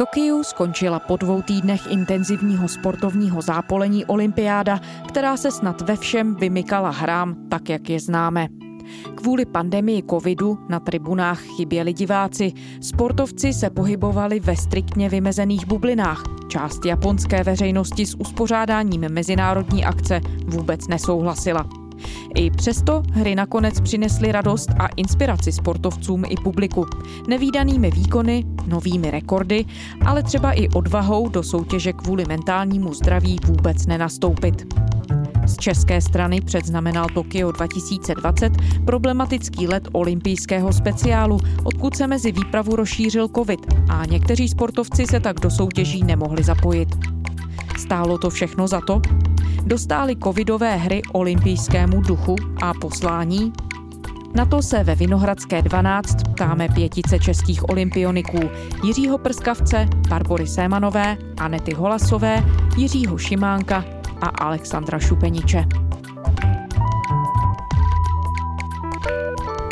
Tokiu skončila po dvou týdnech intenzivního sportovního zápolení olympiáda, která se snad ve všem vymykala hrám tak, jak je známe. Kvůli pandemii covidu na tribunách chyběli diváci. Sportovci se pohybovali ve striktně vymezených bublinách. Část japonské veřejnosti s uspořádáním mezinárodní akce vůbec nesouhlasila. I přesto hry nakonec přinesly radost a inspiraci sportovcům i publiku. Nevýdanými výkony, novými rekordy, ale třeba i odvahou do soutěže kvůli mentálnímu zdraví vůbec nenastoupit. Z české strany předznamenal Tokio 2020 problematický let olympijského speciálu, odkud se mezi výpravu rozšířil covid a někteří sportovci se tak do soutěží nemohli zapojit. Stálo to všechno za to? Dostály covidové hry olympijskému duchu a poslání? Na to se ve Vinohradské 12 ptáme pětice českých olympioniků Jiřího Prskavce, Barbory Sémanové, Anety Holasové, Jiřího Šimánka a Alexandra Šupeniče.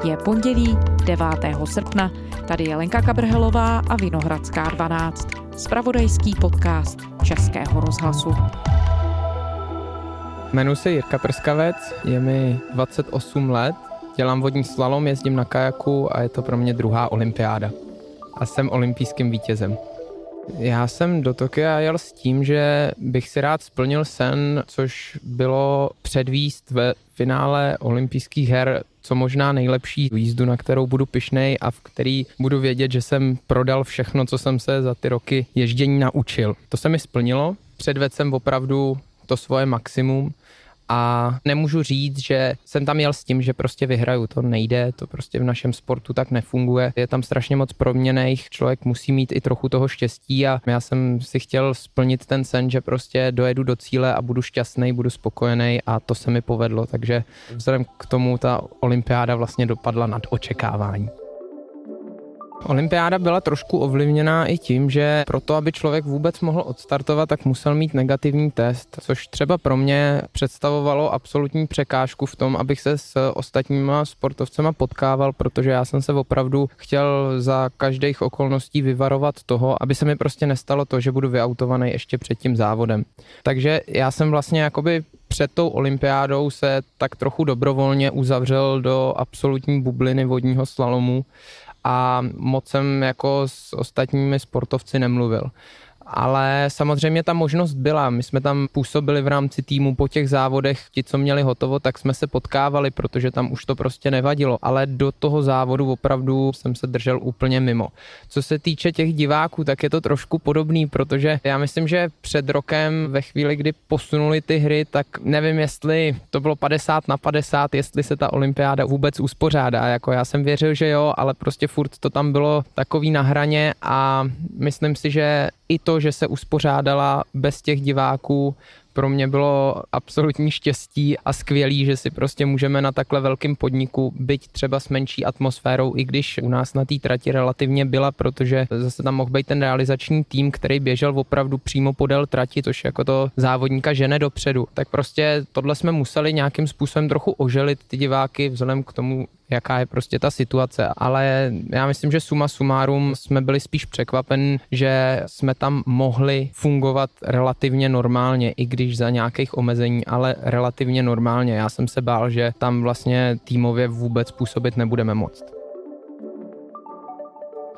Je pondělí 9. srpna. Tady je Lenka Kabrhelová a Vinohradská 12. Spravodajský podcast Českého rozhlasu. Jmenuji se Jirka Prskavec, je mi 28 let, dělám vodní slalom, jezdím na kajaku a je to pro mě druhá olympiáda. A jsem olympijským vítězem. Já jsem do Tokia jel s tím, že bych si rád splnil sen, což bylo předvíst ve finále olympijských her co možná nejlepší jízdu, na kterou budu pišnej a v který budu vědět, že jsem prodal všechno, co jsem se za ty roky ježdění naučil. To se mi splnilo. Předvedl jsem opravdu to svoje maximum a nemůžu říct, že jsem tam jel s tím, že prostě vyhraju, to nejde, to prostě v našem sportu tak nefunguje. Je tam strašně moc proměných, člověk musí mít i trochu toho štěstí a já jsem si chtěl splnit ten sen, že prostě dojedu do cíle a budu šťastný, budu spokojený a to se mi povedlo, takže vzhledem k tomu ta olympiáda vlastně dopadla nad očekávání. Olympiáda byla trošku ovlivněná i tím, že proto, aby člověk vůbec mohl odstartovat, tak musel mít negativní test, což třeba pro mě představovalo absolutní překážku v tom, abych se s ostatníma sportovcema potkával, protože já jsem se opravdu chtěl za každých okolností vyvarovat toho, aby se mi prostě nestalo to, že budu vyautovaný ještě před tím závodem. Takže já jsem vlastně jakoby před tou olympiádou se tak trochu dobrovolně uzavřel do absolutní bubliny vodního slalomu a moc jsem jako s ostatními sportovci nemluvil ale samozřejmě ta možnost byla. My jsme tam působili v rámci týmu po těch závodech, ti, co měli hotovo, tak jsme se potkávali, protože tam už to prostě nevadilo, ale do toho závodu opravdu jsem se držel úplně mimo. Co se týče těch diváků, tak je to trošku podobný, protože já myslím, že před rokem ve chvíli, kdy posunuli ty hry, tak nevím, jestli to bylo 50 na 50, jestli se ta olympiáda vůbec uspořádá. Jako já jsem věřil, že jo, ale prostě furt to tam bylo takový na hraně a myslím si, že i to, že se uspořádala bez těch diváků, pro mě bylo absolutní štěstí a skvělý, že si prostě můžeme na takhle velkém podniku, byť třeba s menší atmosférou, i když u nás na té trati relativně byla, protože zase tam mohl být ten realizační tým, který běžel opravdu přímo podél trati, což jako to závodníka žene dopředu. Tak prostě tohle jsme museli nějakým způsobem trochu oželit ty diváky vzhledem k tomu, jaká je prostě ta situace, ale já myslím, že suma sumárum jsme byli spíš překvapen, že jsme tam mohli fungovat relativně normálně, i když za nějakých omezení, ale relativně normálně. Já jsem se bál, že tam vlastně týmově vůbec působit nebudeme moct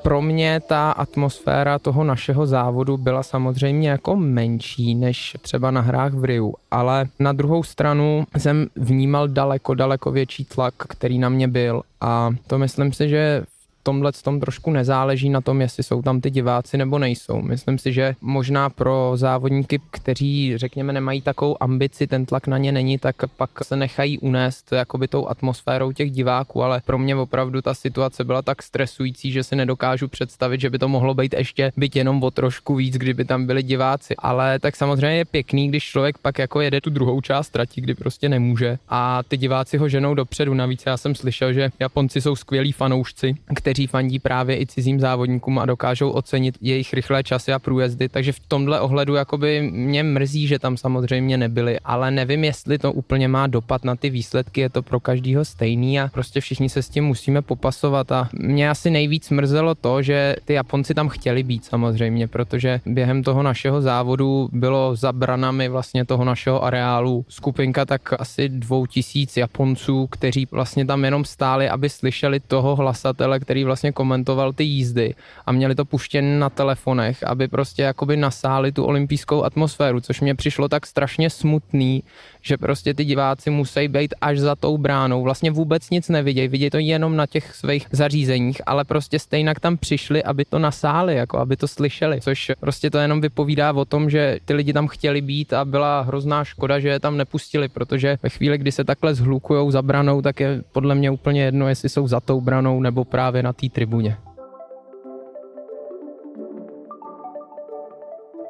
pro mě ta atmosféra toho našeho závodu byla samozřejmě jako menší než třeba na hrách v Riu, ale na druhou stranu jsem vnímal daleko, daleko větší tlak, který na mě byl a to myslím si, že tomhle tom trošku nezáleží na tom, jestli jsou tam ty diváci nebo nejsou. Myslím si, že možná pro závodníky, kteří, řekněme, nemají takovou ambici, ten tlak na ně není, tak pak se nechají unést jakoby tou atmosférou těch diváků, ale pro mě opravdu ta situace byla tak stresující, že si nedokážu představit, že by to mohlo být ještě být jenom o trošku víc, kdyby tam byli diváci. Ale tak samozřejmě je pěkný, když člověk pak jako jede tu druhou část trati, kdy prostě nemůže a ty diváci ho ženou dopředu. Navíc já jsem slyšel, že Japonci jsou skvělí fanoušci, kteří kteří fandí právě i cizím závodníkům a dokážou ocenit jejich rychlé časy a průjezdy, takže v tomhle ohledu jakoby mě mrzí, že tam samozřejmě nebyli, ale nevím, jestli to úplně má dopad na ty výsledky, je to pro každýho stejný a prostě všichni se s tím musíme popasovat. A mě asi nejvíc mrzelo to, že ty Japonci tam chtěli být samozřejmě, protože během toho našeho závodu bylo za branami vlastně toho našeho areálu skupinka tak asi dvou tisíc Japonců, kteří vlastně tam jenom stáli, aby slyšeli toho hlasatele, který vlastně komentoval ty jízdy a měli to puštěné na telefonech, aby prostě jakoby nasáli tu olympijskou atmosféru, což mě přišlo tak strašně smutný, že prostě ty diváci musí být až za tou bránou, vlastně vůbec nic nevidějí, vidějí to jenom na těch svých zařízeních, ale prostě stejně tam přišli, aby to nasáli, jako aby to slyšeli, což prostě to jenom vypovídá o tom, že ty lidi tam chtěli být a byla hrozná škoda, že je tam nepustili, protože ve chvíli, kdy se takhle zhlukujou za branou, tak je podle mě úplně jedno, jestli jsou za tou branou nebo právě na té tribuně.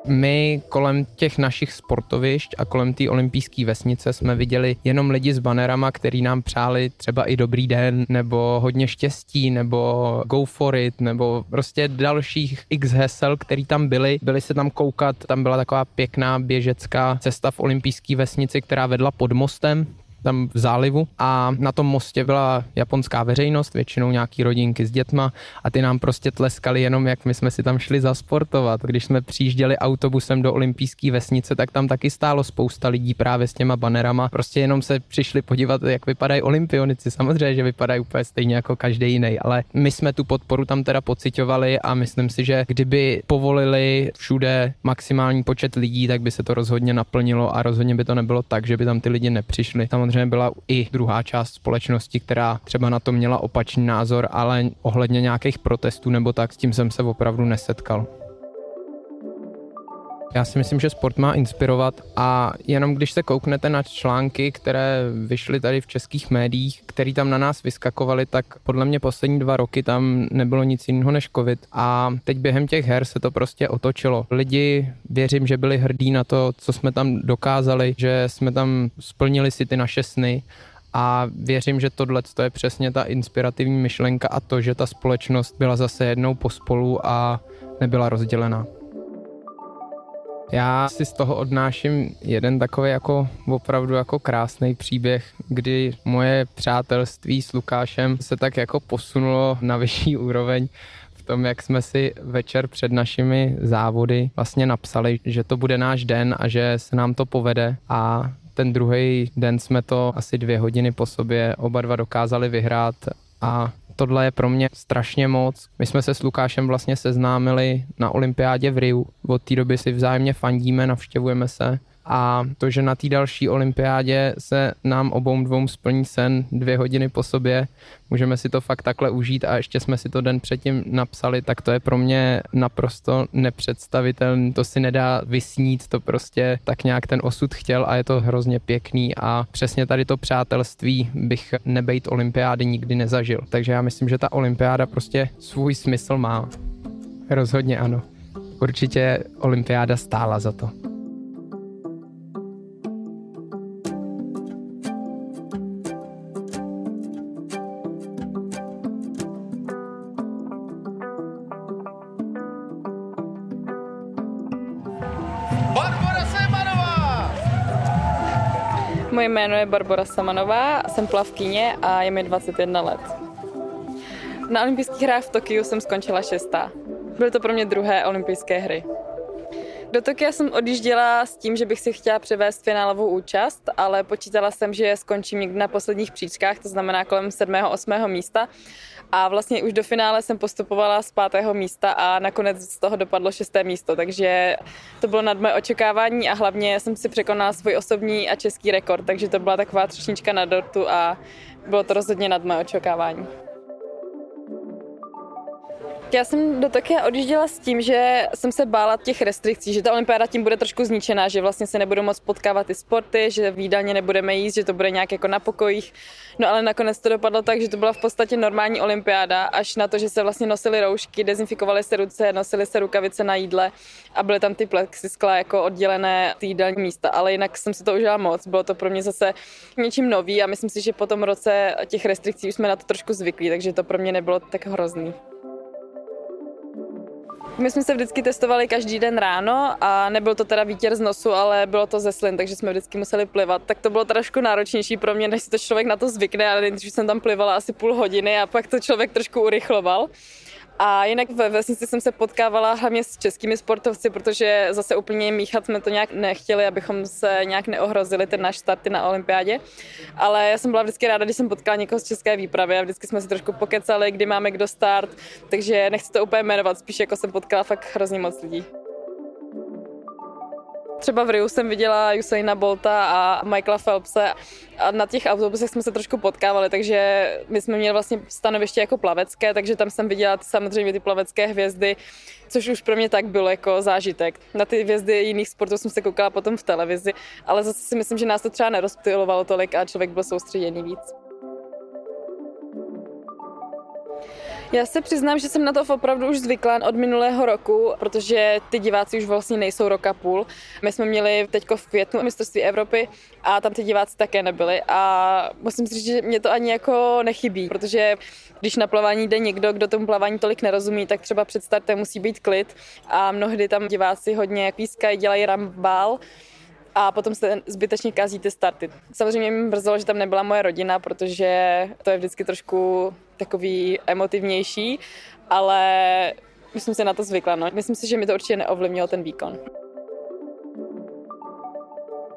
My kolem těch našich sportovišť a kolem té olympijské vesnice jsme viděli jenom lidi s banerama, který nám přáli třeba i dobrý den, nebo hodně štěstí, nebo go for it, nebo prostě dalších x hesel, který tam byly. Byli se tam koukat, tam byla taková pěkná běžecká cesta v olympijské vesnici, která vedla pod mostem, tam v zálivu a na tom mostě byla japonská veřejnost, většinou nějaký rodinky s dětma a ty nám prostě tleskali jenom, jak my jsme si tam šli zasportovat. Když jsme přijížděli autobusem do olympijské vesnice, tak tam taky stálo spousta lidí právě s těma banerama. Prostě jenom se přišli podívat, jak vypadají olympionici. Samozřejmě, že vypadají úplně stejně jako každý jiný, ale my jsme tu podporu tam teda pocitovali a myslím si, že kdyby povolili všude maximální počet lidí, tak by se to rozhodně naplnilo a rozhodně by to nebylo tak, že by tam ty lidi nepřišli. Samozřejmě samozřejmě byla i druhá část společnosti, která třeba na to měla opačný názor, ale ohledně nějakých protestů nebo tak, s tím jsem se opravdu nesetkal. Já si myslím, že sport má inspirovat a jenom když se kouknete na články, které vyšly tady v českých médiích, které tam na nás vyskakovaly, tak podle mě poslední dva roky tam nebylo nic jiného než covid a teď během těch her se to prostě otočilo. Lidi věřím, že byli hrdí na to, co jsme tam dokázali, že jsme tam splnili si ty naše sny a věřím, že tohle je přesně ta inspirativní myšlenka a to, že ta společnost byla zase jednou pospolu a nebyla rozdělená. Já si z toho odnáším jeden takový jako opravdu jako krásný příběh, kdy moje přátelství s Lukášem se tak jako posunulo na vyšší úroveň v tom, jak jsme si večer před našimi závody vlastně napsali, že to bude náš den a že se nám to povede. A ten druhý den jsme to asi dvě hodiny po sobě oba dva dokázali vyhrát a tohle je pro mě strašně moc. My jsme se s Lukášem vlastně seznámili na olympiádě v Riu. Od té doby si vzájemně fandíme, navštěvujeme se a to, že na té další olympiádě se nám obou dvou splní sen dvě hodiny po sobě, můžeme si to fakt takhle užít a ještě jsme si to den předtím napsali, tak to je pro mě naprosto nepředstavitelné, to si nedá vysnít, to prostě tak nějak ten osud chtěl a je to hrozně pěkný a přesně tady to přátelství bych nebejt olympiády nikdy nezažil. Takže já myslím, že ta olympiáda prostě svůj smysl má. Rozhodně ano. Určitě olympiáda stála za to. Jméno je Barbara Samanová, jsem plavkyně a je mi 21 let. Na olympijských hrách v Tokiu jsem skončila šestá. Byly to pro mě druhé olympijské hry. Do Tokia jsem odjížděla s tím, že bych si chtěla převést finálovou účast, ale počítala jsem, že skončím někdy na posledních příčkách, to znamená kolem 7. 8. místa. A vlastně už do finále jsem postupovala z pátého místa a nakonec z toho dopadlo šesté místo, takže to bylo nad moje očekávání a hlavně jsem si překonala svůj osobní a český rekord, takže to byla taková třešnička na dortu a bylo to rozhodně nad moje očekávání. Já jsem do Tokia odjížděla s tím, že jsem se bála těch restrikcí, že ta olympiáda tím bude trošku zničená, že vlastně se nebudou moc potkávat ty sporty, že v jídelně nebudeme jíst, že to bude nějak jako na pokojích. No ale nakonec to dopadlo tak, že to byla v podstatě normální olympiáda, až na to, že se vlastně nosily roušky, dezinfikovaly se ruce, nosily se rukavice na jídle a byly tam ty plexiskla jako oddělené ty místa. Ale jinak jsem si to užila moc, bylo to pro mě zase něčím nový a myslím si, že po tom roce těch restrikcí už jsme na to trošku zvyklí, takže to pro mě nebylo tak hrozný. My jsme se vždycky testovali každý den ráno a nebyl to teda výtěr z nosu, ale bylo to ze slin, takže jsme vždycky museli plivat. Tak to bylo trošku náročnější pro mě, než si to člověk na to zvykne, ale nejdřív jsem tam plivala asi půl hodiny a pak to člověk trošku urychloval. A jinak ve vesnici jsem se potkávala hlavně s českými sportovci, protože zase úplně míchat jsme to nějak nechtěli, abychom se nějak neohrozili ten náš starty na olympiádě. Ale já jsem byla vždycky ráda, když jsem potkala někoho z české výpravy a vždycky jsme si trošku pokecali, kdy máme kdo start, takže nechci to úplně jmenovat, spíš jako jsem potkala fakt hrozně moc lidí. Třeba v Riu jsem viděla Usaina Bolta a Michaela Phelpse a na těch autobusech jsme se trošku potkávali, takže my jsme měli vlastně stanoviště jako plavecké, takže tam jsem viděla samozřejmě ty plavecké hvězdy, což už pro mě tak bylo jako zážitek. Na ty hvězdy jiných sportů jsem se koukala potom v televizi, ale zase si myslím, že nás to třeba nerozptylovalo tolik a člověk byl soustředěný víc. Já se přiznám, že jsem na to opravdu už zvyklá od minulého roku, protože ty diváci už vlastně nejsou roka půl. My jsme měli teď v květnu mistrovství Evropy a tam ty diváci také nebyli a musím říct, že mě to ani jako nechybí, protože když na plavání jde někdo, kdo tomu plavání tolik nerozumí, tak třeba před startem musí být klid a mnohdy tam diváci hodně pískají, dělají rambál a potom se zbytečně kazí ty starty. Samozřejmě mi mrzelo, že tam nebyla moje rodina, protože to je vždycky trošku takový emotivnější, ale myslím si na to zvykla. No. Myslím si, že mi to určitě neovlivnilo ten výkon.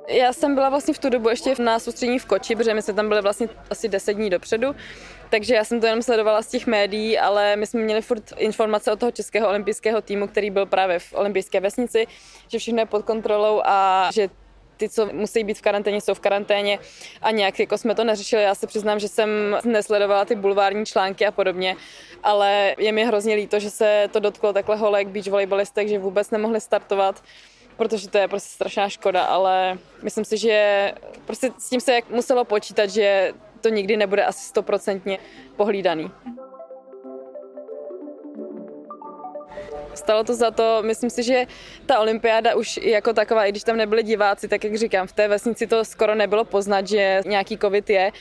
Já jsem byla vlastně v tu dobu ještě na soustředění v Koči, protože my jsme tam byli vlastně asi 10 dní dopředu, takže já jsem to jenom sledovala z těch médií, ale my jsme měli furt informace od toho českého olympijského týmu, který byl právě v olympijské vesnici, že všechno je pod kontrolou a že ty, co musí být v karanténě, jsou v karanténě a nějak jako jsme to neřešili. Já se přiznám, že jsem nesledovala ty bulvární články a podobně, ale je mi hrozně líto, že se to dotklo takhle holek beach volejbalistek, že vůbec nemohli startovat protože to je prostě strašná škoda, ale myslím si, že prostě s tím se muselo počítat, že to nikdy nebude asi stoprocentně pohlídaný. Stalo to za to, myslím si, že ta olympiáda už jako taková, i když tam nebyli diváci, tak jak říkám, v té vesnici to skoro nebylo poznat, že nějaký covid je.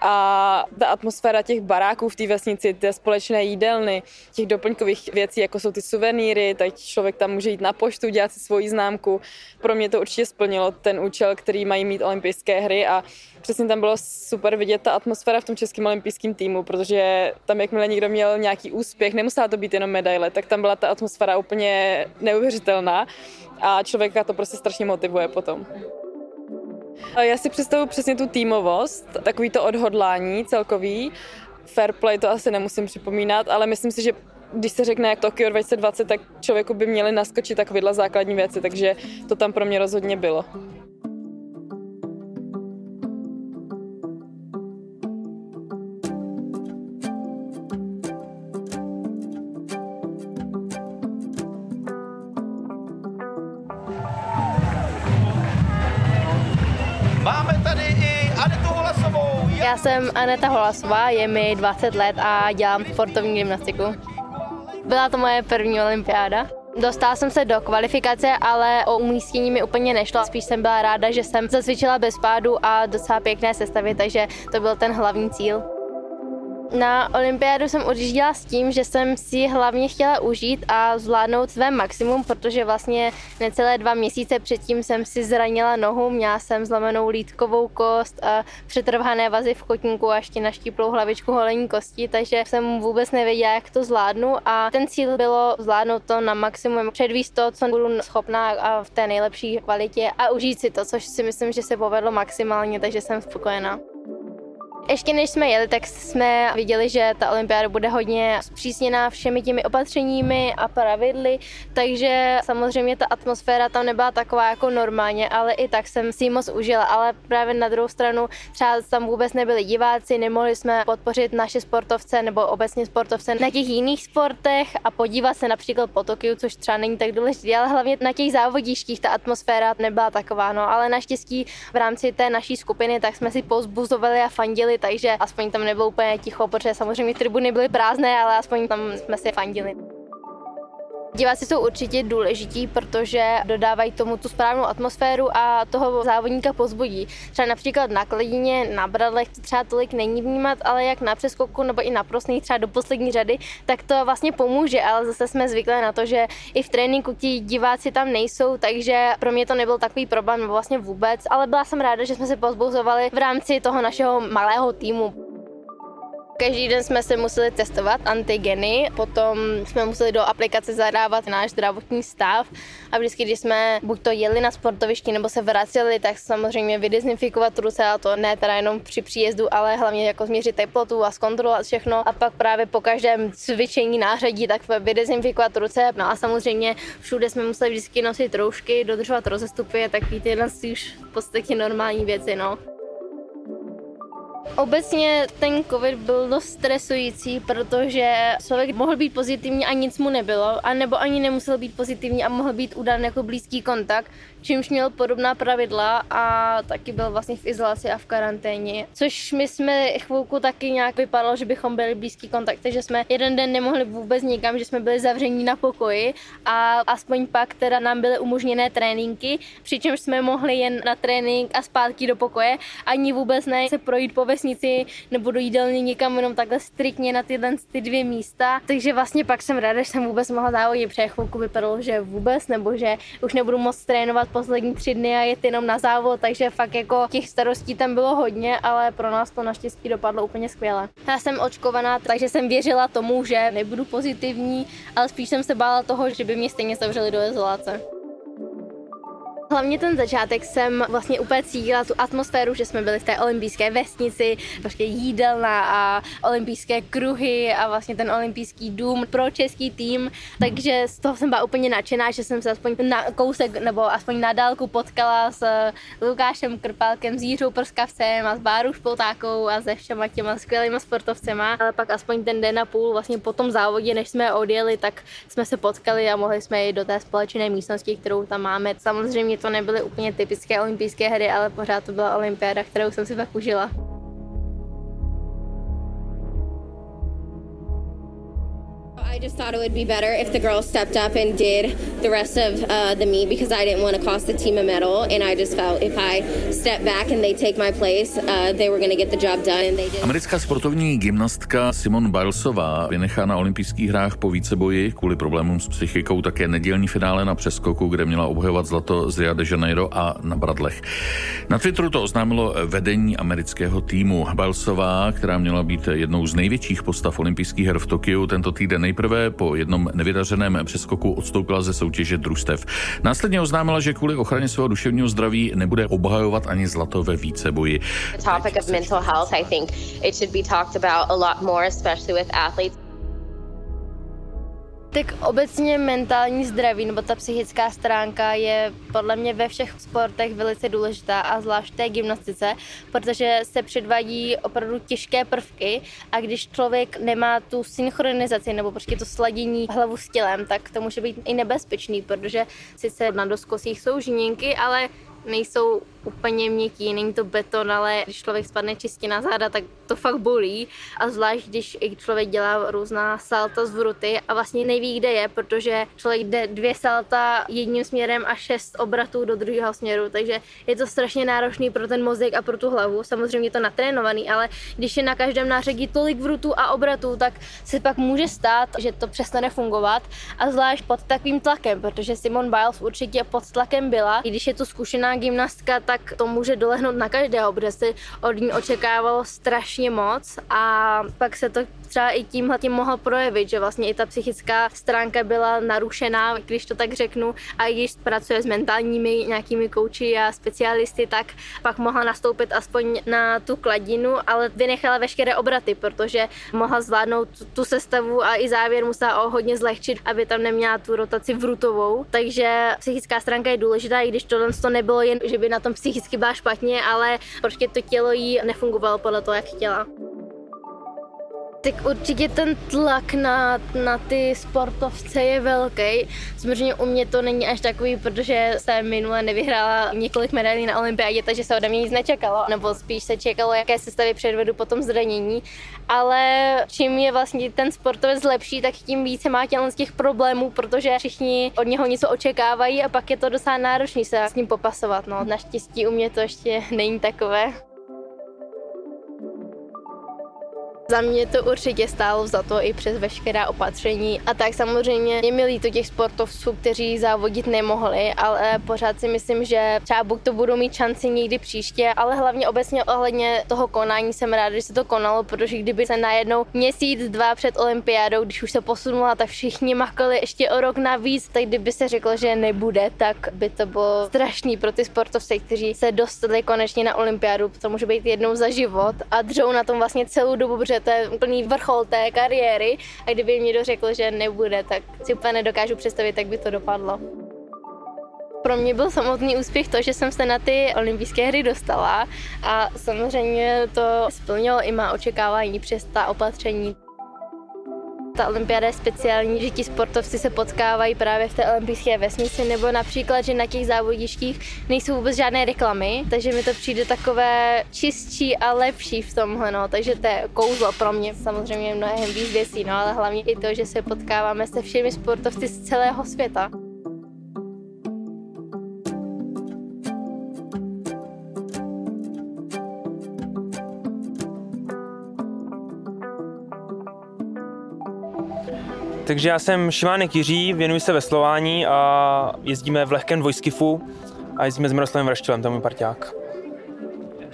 A ta atmosféra těch baráků v té vesnici, ty společné jídelny, těch doplňkových věcí, jako jsou ty suvenýry, tak člověk tam může jít na poštu, dělat si svoji známku. Pro mě to určitě splnilo ten účel, který mají mít olympijské hry a přesně tam bylo super vidět ta atmosféra v tom českém olympijském týmu, protože tam, jakmile někdo měl nějaký úspěch, nemusela to být jenom medaile, tak tam byla ta atmosféra úplně neuvěřitelná a člověka to prostě strašně motivuje potom. Já si představuji přesně tu týmovost, takový to odhodlání celkový. Fair play to asi nemusím připomínat, ale myslím si, že když se řekne jak Tokio 2020, tak člověku by měly naskočit takovéhle základní věci, takže to tam pro mě rozhodně bylo. Jsem Aneta Holasová, je mi 20 let a dělám sportovní gymnastiku. Byla to moje první olympiáda. Dostala jsem se do kvalifikace, ale o umístění mi úplně nešlo. Spíš jsem byla ráda, že jsem zacvičila bez pádu a docela pěkné sestavy, takže to byl ten hlavní cíl. Na olympiádu jsem odjížděla s tím, že jsem si hlavně chtěla užít a zvládnout své maximum, protože vlastně necelé dva měsíce předtím jsem si zranila nohu, měla jsem zlomenou lítkovou kost a přetrvané vazy v kotníku a ještě naštíplou hlavičku holení kosti, takže jsem vůbec nevěděla, jak to zvládnu a ten cíl bylo zvládnout to na maximum, předvíst to, co budu schopná a v té nejlepší kvalitě a užít si to, což si myslím, že se povedlo maximálně, takže jsem spokojená. Ještě než jsme jeli, tak jsme viděli, že ta olympiáda bude hodně zpřísněná všemi těmi opatřeními a pravidly, takže samozřejmě ta atmosféra tam nebyla taková jako normálně, ale i tak jsem si ji moc užila, ale právě na druhou stranu třeba tam vůbec nebyli diváci, nemohli jsme podpořit naše sportovce nebo obecně sportovce na těch jiných sportech a podívat se například po Tokiu, což třeba není tak důležité, ale hlavně na těch závodištích ta atmosféra nebyla taková, no. Ale naštěstí v rámci té naší skupiny tak jsme si pozbuzovali a fandili, takže aspoň tam nebylo úplně ticho, protože samozřejmě tribuny byly prázdné, ale aspoň tam jsme si fandili. Diváci jsou určitě důležití, protože dodávají tomu tu správnou atmosféru a toho závodníka pozbudí. Třeba například na kladině, na bradlech třeba tolik není vnímat, ale jak na přeskoku nebo i na prosných třeba do poslední řady, tak to vlastně pomůže, ale zase jsme zvyklí na to, že i v tréninku ti diváci tam nejsou, takže pro mě to nebyl takový problém vlastně vůbec, ale byla jsem ráda, že jsme se pozbuzovali v rámci toho našeho malého týmu. Každý den jsme se museli testovat antigeny, potom jsme museli do aplikace zadávat náš zdravotní stav a vždycky, když jsme buď to jeli na sportovišti nebo se vraceli, tak samozřejmě vydezinfikovat ruce a to ne teda jenom při příjezdu, ale hlavně jako změřit teplotu a zkontrolovat všechno a pak právě po každém cvičení nářadí tak vydezinfikovat ruce. No a samozřejmě všude jsme museli vždycky nosit roušky, dodržovat rozestupy a takový tyhle už v podstatě normální věci. No. Obecně ten covid byl dost stresující, protože člověk mohl být pozitivní a nic mu nebylo, a nebo ani nemusel být pozitivní a mohl být udán jako blízký kontakt, čímž měl podobná pravidla a taky byl vlastně v izolaci a v karanténě. Což my jsme chvilku taky nějak vypadalo, že bychom byli blízký kontakt, takže jsme jeden den nemohli vůbec nikam, že jsme byli zavření na pokoji a aspoň pak teda nám byly umožněné tréninky, přičemž jsme mohli jen na trénink a zpátky do pokoje, ani vůbec ne se projít po vesnici nebo do jídelny někam jenom takhle striktně na tyhle ty dvě místa. Takže vlastně pak jsem ráda, že jsem vůbec mohla závodit, protože chvilku vypadalo, že vůbec, nebo že už nebudu moc trénovat poslední tři dny a jet jenom na závod, takže fakt jako těch starostí tam bylo hodně, ale pro nás to naštěstí dopadlo úplně skvěle. Já jsem očkovaná, takže jsem věřila tomu, že nebudu pozitivní, ale spíš jsem se bála toho, že by mě stejně zavřeli do izolace. Hlavně ten začátek jsem vlastně úplně cítila tu atmosféru, že jsme byli v té olympijské vesnici, prostě jídelna a olympijské kruhy a vlastně ten olympijský dům pro český tým, takže z toho jsem byla úplně nadšená, že jsem se aspoň na kousek nebo aspoň na dálku potkala s Lukášem Krpálkem, s Jiřou Prskavcem a s Báru Špoltákou a se všema těma skvělýma sportovcema, ale pak aspoň ten den a půl vlastně po tom závodě, než jsme odjeli, tak jsme se potkali a mohli jsme jít do té společné místnosti, kterou tam máme. Samozřejmě to nebyly úplně typické olympijské hry, ale pořád to byla olympiáda, kterou jsem si pak užila. Just thought it would be better if the girls stepped up and did the rest of uh, the meet because I didn't want to cost the team a medal, and I just felt if I step back and they take my place, uh, they were going to get the job done, and they did. Americká sportovní gymnastka Simon Bilesová vynechá na olympijských hrách po víceboji kvůli problémům s psychikou také nedělní finále na přeskoku, kde měla obhajovat zlato z Rio de Janeiro a na Bradlech. Na Twitteru to oznámilo vedení amerického týmu. Bilesová, která měla být jednou z největších postav olympijských her v Tokiu, tento týden nejprve Nejprve po jednom nevydařeném přeskoku odstoupila ze soutěže družstev. Následně oznámila, že kvůli ochraně svého duševního zdraví nebude obhajovat ani zlato ve víceboji. The topic of mental health, I think it should be talked about a lot more, especially with athletes. Tak obecně mentální zdraví nebo ta psychická stránka je podle mě ve všech sportech velice důležitá a zvlášť té gymnastice, protože se předvádí opravdu těžké prvky a když člověk nemá tu synchronizaci nebo prostě to sladění hlavu s tělem, tak to může být i nebezpečný, protože sice na doskosích jsou žíněnky, ale nejsou úplně měkký, není to beton, ale když člověk spadne čistě na záda, tak to fakt bolí. A zvlášť, když i člověk dělá různá salta z vruty a vlastně neví, kde je, protože člověk jde dvě salta jedním směrem a šest obratů do druhého směru, takže je to strašně náročný pro ten mozek a pro tu hlavu. Samozřejmě je to natrénovaný, ale když je na každém nářadí tolik vrutů a obratů, tak se pak může stát, že to přestane fungovat a zvlášť pod takovým tlakem, protože Simon Biles určitě pod tlakem byla. I když je to zkušená gymnastka, tak to může dolehnout na každého, protože se od ní očekávalo strašně moc a pak se to třeba i tímhle tím mohl projevit, že vlastně i ta psychická stránka byla narušená, když to tak řeknu, a i když pracuje s mentálními nějakými kouči a specialisty, tak pak mohla nastoupit aspoň na tu kladinu, ale vynechala veškeré obraty, protože mohla zvládnout tu sestavu a i závěr musela o hodně zlehčit, aby tam neměla tu rotaci vrutovou. Takže psychická stránka je důležitá, i když tohle to nebylo jen, že by na tom psychicky byla špatně, ale prostě to tělo jí nefungovalo podle toho, jak chtěla. Tak určitě ten tlak na, na ty sportovce je velký. Samozřejmě u mě to není až takový, protože jsem minule nevyhrála několik medailí na olympiádě, takže se ode mě nic nečekalo, nebo spíš se čekalo, jaké sestavy předvedu po tom zranění. Ale čím je vlastně ten sportovec lepší, tak tím více má tělen z těch problémů, protože všichni od něho něco očekávají a pak je to docela náročné se s ním popasovat. No. Naštěstí u mě to ještě není takové. Za mě to určitě stálo za to i přes veškerá opatření. A tak samozřejmě je mi líto těch sportovců, kteří závodit nemohli, ale pořád si myslím, že třeba buď to budou mít šanci někdy příště, ale hlavně obecně ohledně toho konání jsem ráda, že se to konalo, protože kdyby se najednou měsíc, dva před olympiádou, když už se posunula, tak všichni makali ještě o rok navíc, tak kdyby se řeklo, že nebude, tak by to bylo strašný pro ty sportovce, kteří se dostali konečně na olympiádu. To může být jednou za život a dřou na tom vlastně celou dobu, protože to je úplný vrchol té kariéry a kdyby mi někdo řekl, že nebude, tak si úplně nedokážu představit, jak by to dopadlo. Pro mě byl samotný úspěch to, že jsem se na ty olympijské hry dostala a samozřejmě to splnilo i má očekávání přes ta opatření. Ta olympiáda je speciální, že ti sportovci se potkávají právě v té olympijské vesnici, nebo například, že na těch závodištích nejsou vůbec žádné reklamy, takže mi to přijde takové čistší a lepší v tomhle, no. takže to je kouzlo pro mě samozřejmě mnohem víc věcí, no, ale hlavně i to, že se potkáváme se všemi sportovci z celého světa. Takže já jsem Šimánek Jiří, věnuji se veslování a jezdíme v lehkém dvojskifu a jezdíme s Miroslavem Vraštilem, tam je parťák.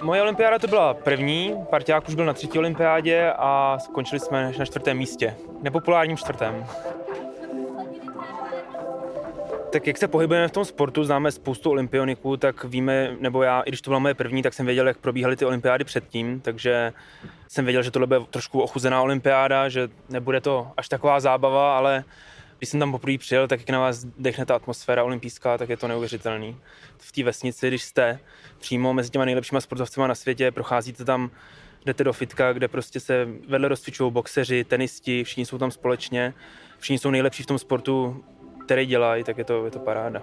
Moje olympiáda to byla první, parťák už byl na třetí olympiádě a skončili jsme na čtvrtém místě, nepopulárním čtvrtém. Tak jak se pohybujeme v tom sportu, známe spoustu olympioniků, tak víme, nebo já, i když to byla moje první, tak jsem věděl, jak probíhaly ty olympiády předtím, takže jsem věděl, že tohle bude trošku ochuzená olympiáda, že nebude to až taková zábava, ale když jsem tam poprvé přijel, tak jak na vás dechne ta atmosféra olympijská, tak je to neuvěřitelný. V té vesnici, když jste přímo mezi těma nejlepšíma sportovci na světě, procházíte tam, jdete do fitka, kde prostě se vedle rozcvičují boxeři, tenisti, všichni jsou tam společně, všichni jsou nejlepší v tom sportu, který dělají, tak je to, je to paráda.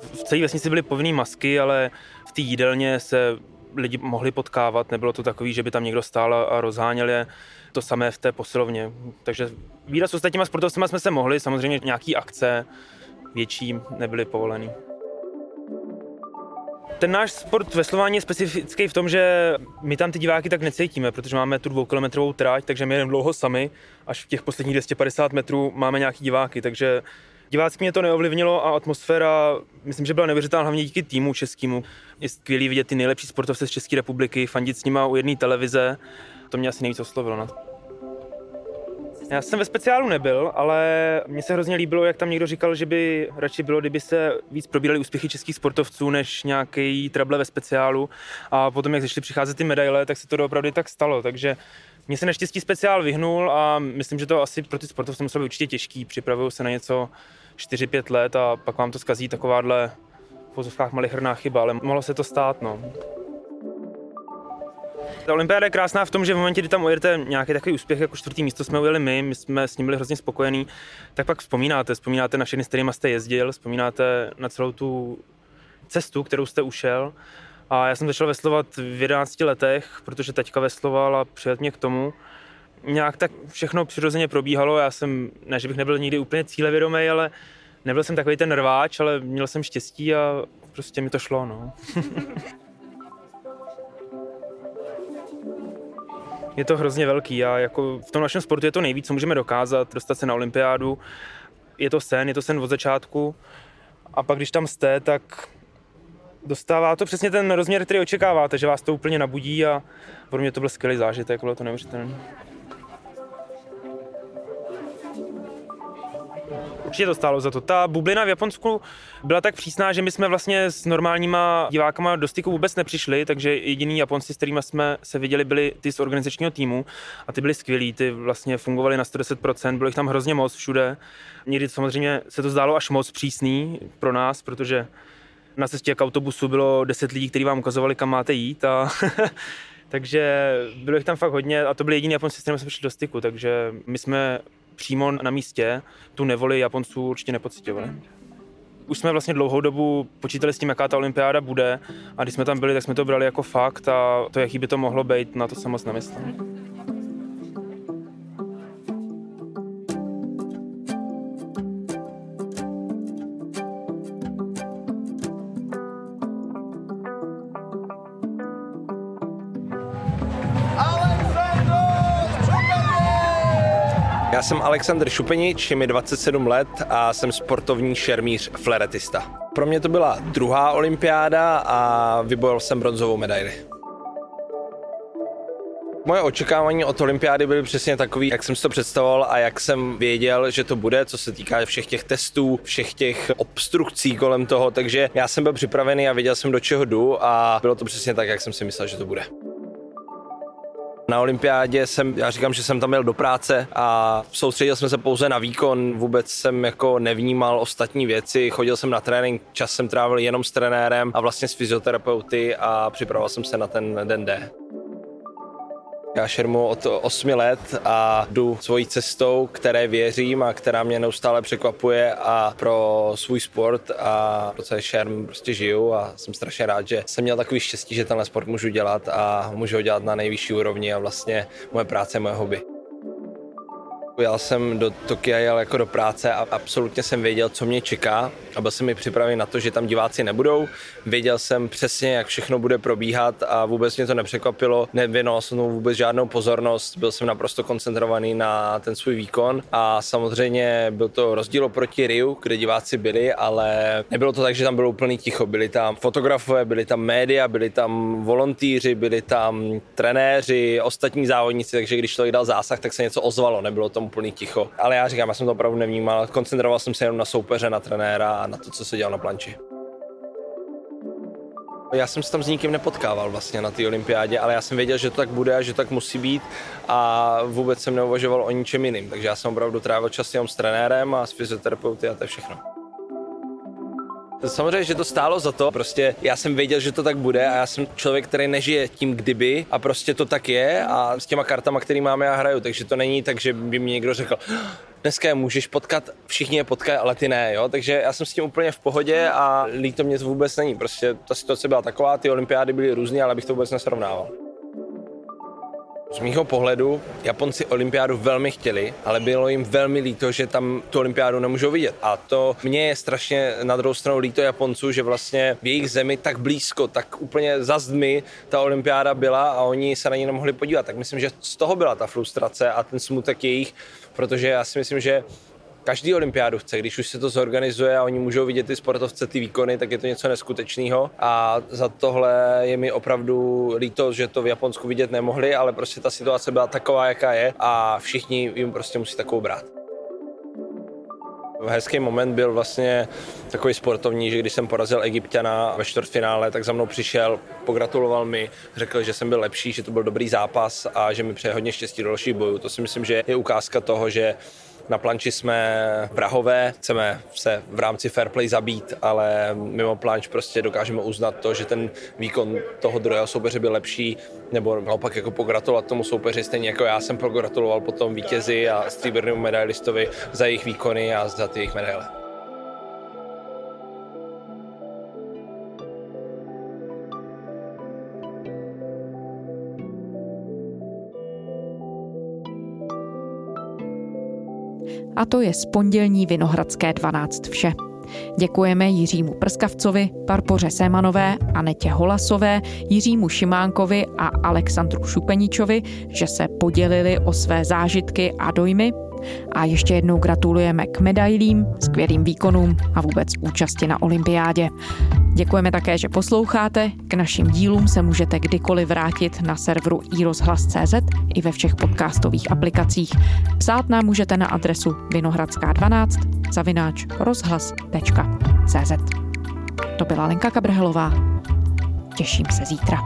V celé vesnici byly povinné masky, ale v té jídelně se lidi mohli potkávat, nebylo to takový, že by tam někdo stál a rozháněl je. To samé v té posilovně. Takže výraz s ostatníma sportovcima jsme se mohli, samozřejmě nějaký akce větší nebyly povoleny. Ten náš sport veslování je specifický v tom, že my tam ty diváky tak necítíme, protože máme tu dvoukilometrovou tráť, takže my jdeme dlouho sami, až v těch posledních 250 metrů máme nějaký diváky, takže Divácky mě to neovlivnilo a atmosféra, myslím, že byla neuvěřitelná hlavně díky týmu českému. Je skvělý vidět ty nejlepší sportovce z České republiky, fandit s nima u jedné televize. To mě asi nejvíc oslovilo. No. Já jsem ve speciálu nebyl, ale mně se hrozně líbilo, jak tam někdo říkal, že by radši bylo, kdyby se víc probírali úspěchy českých sportovců, než nějaký trable ve speciálu. A potom, jak začaly přicházet ty medaile, tak se to opravdu tak stalo. Takže mně se naštěstí speciál vyhnul a myslím, že to asi pro ty sportovce muselo být určitě těžký. Připravují se na něco 4-5 let a pak vám to zkazí takováhle v pozovkách malicherná chyba, ale mohlo se to stát. No. Ta olympiáda je krásná v tom, že v momentě, kdy tam ujedete nějaký takový úspěch, jako čtvrtý místo jsme ujeli my, my jsme s ním byli hrozně spokojení, tak pak vzpomínáte, vzpomínáte na všechny, s kterými jste jezdil, vzpomínáte na celou tu cestu, kterou jste ušel. A já jsem začal veslovat v 11 letech, protože taťka vesloval a přijel mě k tomu. Nějak tak všechno přirozeně probíhalo, já jsem, ne, že bych nebyl nikdy úplně cílevědomý, ale nebyl jsem takový ten rváč, ale měl jsem štěstí a prostě mi to šlo, no. je to hrozně velký a jako v tom našem sportu je to nejvíc, co můžeme dokázat, dostat se na olympiádu. Je to sen, je to sen od začátku a pak když tam jste, tak dostává to přesně ten rozměr, který očekáváte, že vás to úplně nabudí a pro mě to byl skvělý zážitek, bylo to neuvěřitelné. Určitě to stálo za to. Ta bublina v Japonsku byla tak přísná, že my jsme vlastně s normálníma divákama do styku vůbec nepřišli, takže jediný Japonci, s kterými jsme se viděli, byli ty z organizačního týmu a ty byli skvělí, ty vlastně fungovali na 110%, bylo jich tam hrozně moc všude. Někdy samozřejmě se to zdálo až moc přísný pro nás, protože na cestě k autobusu bylo 10 lidí, kteří vám ukazovali, kam máte jít a takže bylo jich tam fakt hodně a to byli jediný Japonci, s kterými jsme přišli do styku, takže my jsme přímo na místě tu nevoli Japonců určitě nepocitovali. Už jsme vlastně dlouhou dobu počítali s tím, jaká ta olympiáda bude a když jsme tam byli, tak jsme to brali jako fakt a to, jaký by to mohlo být, na to jsem moc nemyslel. Jsem Aleksandr Šupenič, je mi 27 let a jsem sportovní šermíř fleretista. Pro mě to byla druhá olympiáda a vybojil jsem bronzovou medaili. Moje očekávání od olympiády byly přesně takový, jak jsem si to představoval a jak jsem věděl, že to bude, co se týká všech těch testů, všech těch obstrukcí kolem toho, takže já jsem byl připravený a věděl jsem, do čeho jdu a bylo to přesně tak, jak jsem si myslel, že to bude. Na olympiádě jsem, já říkám, že jsem tam měl do práce a soustředil jsem se pouze na výkon, vůbec jsem jako nevnímal ostatní věci, chodil jsem na trénink, čas jsem trávil jenom s trenérem a vlastně s fyzioterapeuty a připravoval jsem se na ten den D. Já šermu od 8 let a jdu svojí cestou, které věřím a která mě neustále překvapuje a pro svůj sport a pro celý šerm prostě žiju a jsem strašně rád, že jsem měl takový štěstí, že tenhle sport můžu dělat a můžu ho dělat na nejvyšší úrovni a vlastně moje práce je moje hobby. Já jsem do Tokia jel jako do práce a absolutně jsem věděl, co mě čeká a byl jsem mi připravený na to, že tam diváci nebudou. Věděl jsem přesně, jak všechno bude probíhat a vůbec mě to nepřekvapilo. Nevěnoval jsem tomu vůbec žádnou pozornost, byl jsem naprosto koncentrovaný na ten svůj výkon a samozřejmě byl to rozdíl proti Riu, kde diváci byli, ale nebylo to tak, že tam bylo úplný ticho. Byli tam fotografové, byli tam média, byli tam volontýři, byli tam trenéři, ostatní závodníci, takže když člověk dal zásah, tak se něco ozvalo, nebylo tam úplný ticho. Ale já říkám, já jsem to opravdu nevnímal, koncentroval jsem se jenom na soupeře, na trenéra a na to, co se dělal na planči. Já jsem se tam s nikým nepotkával vlastně na té olympiádě, ale já jsem věděl, že to tak bude a že to tak musí být a vůbec jsem neuvažoval o ničem jiným. Takže já jsem opravdu trávil čas jenom s trenérem a s fyzioterapeuty a to je všechno. Samozřejmě, že to stálo za to, prostě já jsem věděl, že to tak bude a já jsem člověk, který nežije tím kdyby a prostě to tak je a s těma kartama, který máme, já hraju, takže to není tak, že by mi někdo řekl, dneska je můžeš potkat, všichni je potkají, ale ty ne, jo? takže já jsem s tím úplně v pohodě a líto mě to vůbec není, prostě ta situace byla taková, ty olympiády byly různé, ale bych to vůbec nesrovnával. Z mýho pohledu Japonci olympiádu velmi chtěli, ale bylo jim velmi líto, že tam tu olympiádu nemůžou vidět. A to mě je strašně na druhou stranu líto Japonců, že vlastně v jejich zemi tak blízko, tak úplně za zdmi ta olympiáda byla a oni se na ní nemohli podívat. Tak myslím, že z toho byla ta frustrace a ten smutek jejich, protože já si myslím, že každý olympiádu chce, když už se to zorganizuje a oni můžou vidět ty sportovce, ty výkony, tak je to něco neskutečného a za tohle je mi opravdu líto, že to v Japonsku vidět nemohli, ale prostě ta situace byla taková, jaká je a všichni jim prostě musí takovou brát. Hezký moment byl vlastně takový sportovní, že když jsem porazil Egyptiana ve čtvrtfinále, tak za mnou přišel, pogratuloval mi, řekl, že jsem byl lepší, že to byl dobrý zápas a že mi přeje hodně štěstí do dalších bojů. To si myslím, že je ukázka toho, že na planči jsme vrahové, chceme se v rámci fair play zabít, ale mimo planč prostě dokážeme uznat to, že ten výkon toho druhého soupeře byl lepší, nebo naopak jako pogratulovat tomu soupeři, stejně jako já jsem pogratuloval potom vítězi a stříbrnému medailistovi za jejich výkony a za ty jejich medaile. A to je z pondělní Vinohradské 12 vše. Děkujeme Jiřímu Prskavcovi, Parpoře Sémanové, Anetě Holasové, Jiřímu Šimánkovi a Alexandru Šupeničovi, že se podělili o své zážitky a dojmy. A ještě jednou gratulujeme k medailím, skvělým výkonům a vůbec účasti na olympiádě. Děkujeme také, že posloucháte. K našim dílům se můžete kdykoliv vrátit na serveru iRozhlas.cz i ve všech podcastových aplikacích. Psát nám můžete na adresu vinohradská12 zavináč rozhlas.cz. To byla Lenka Kabrhelová. Těším se zítra.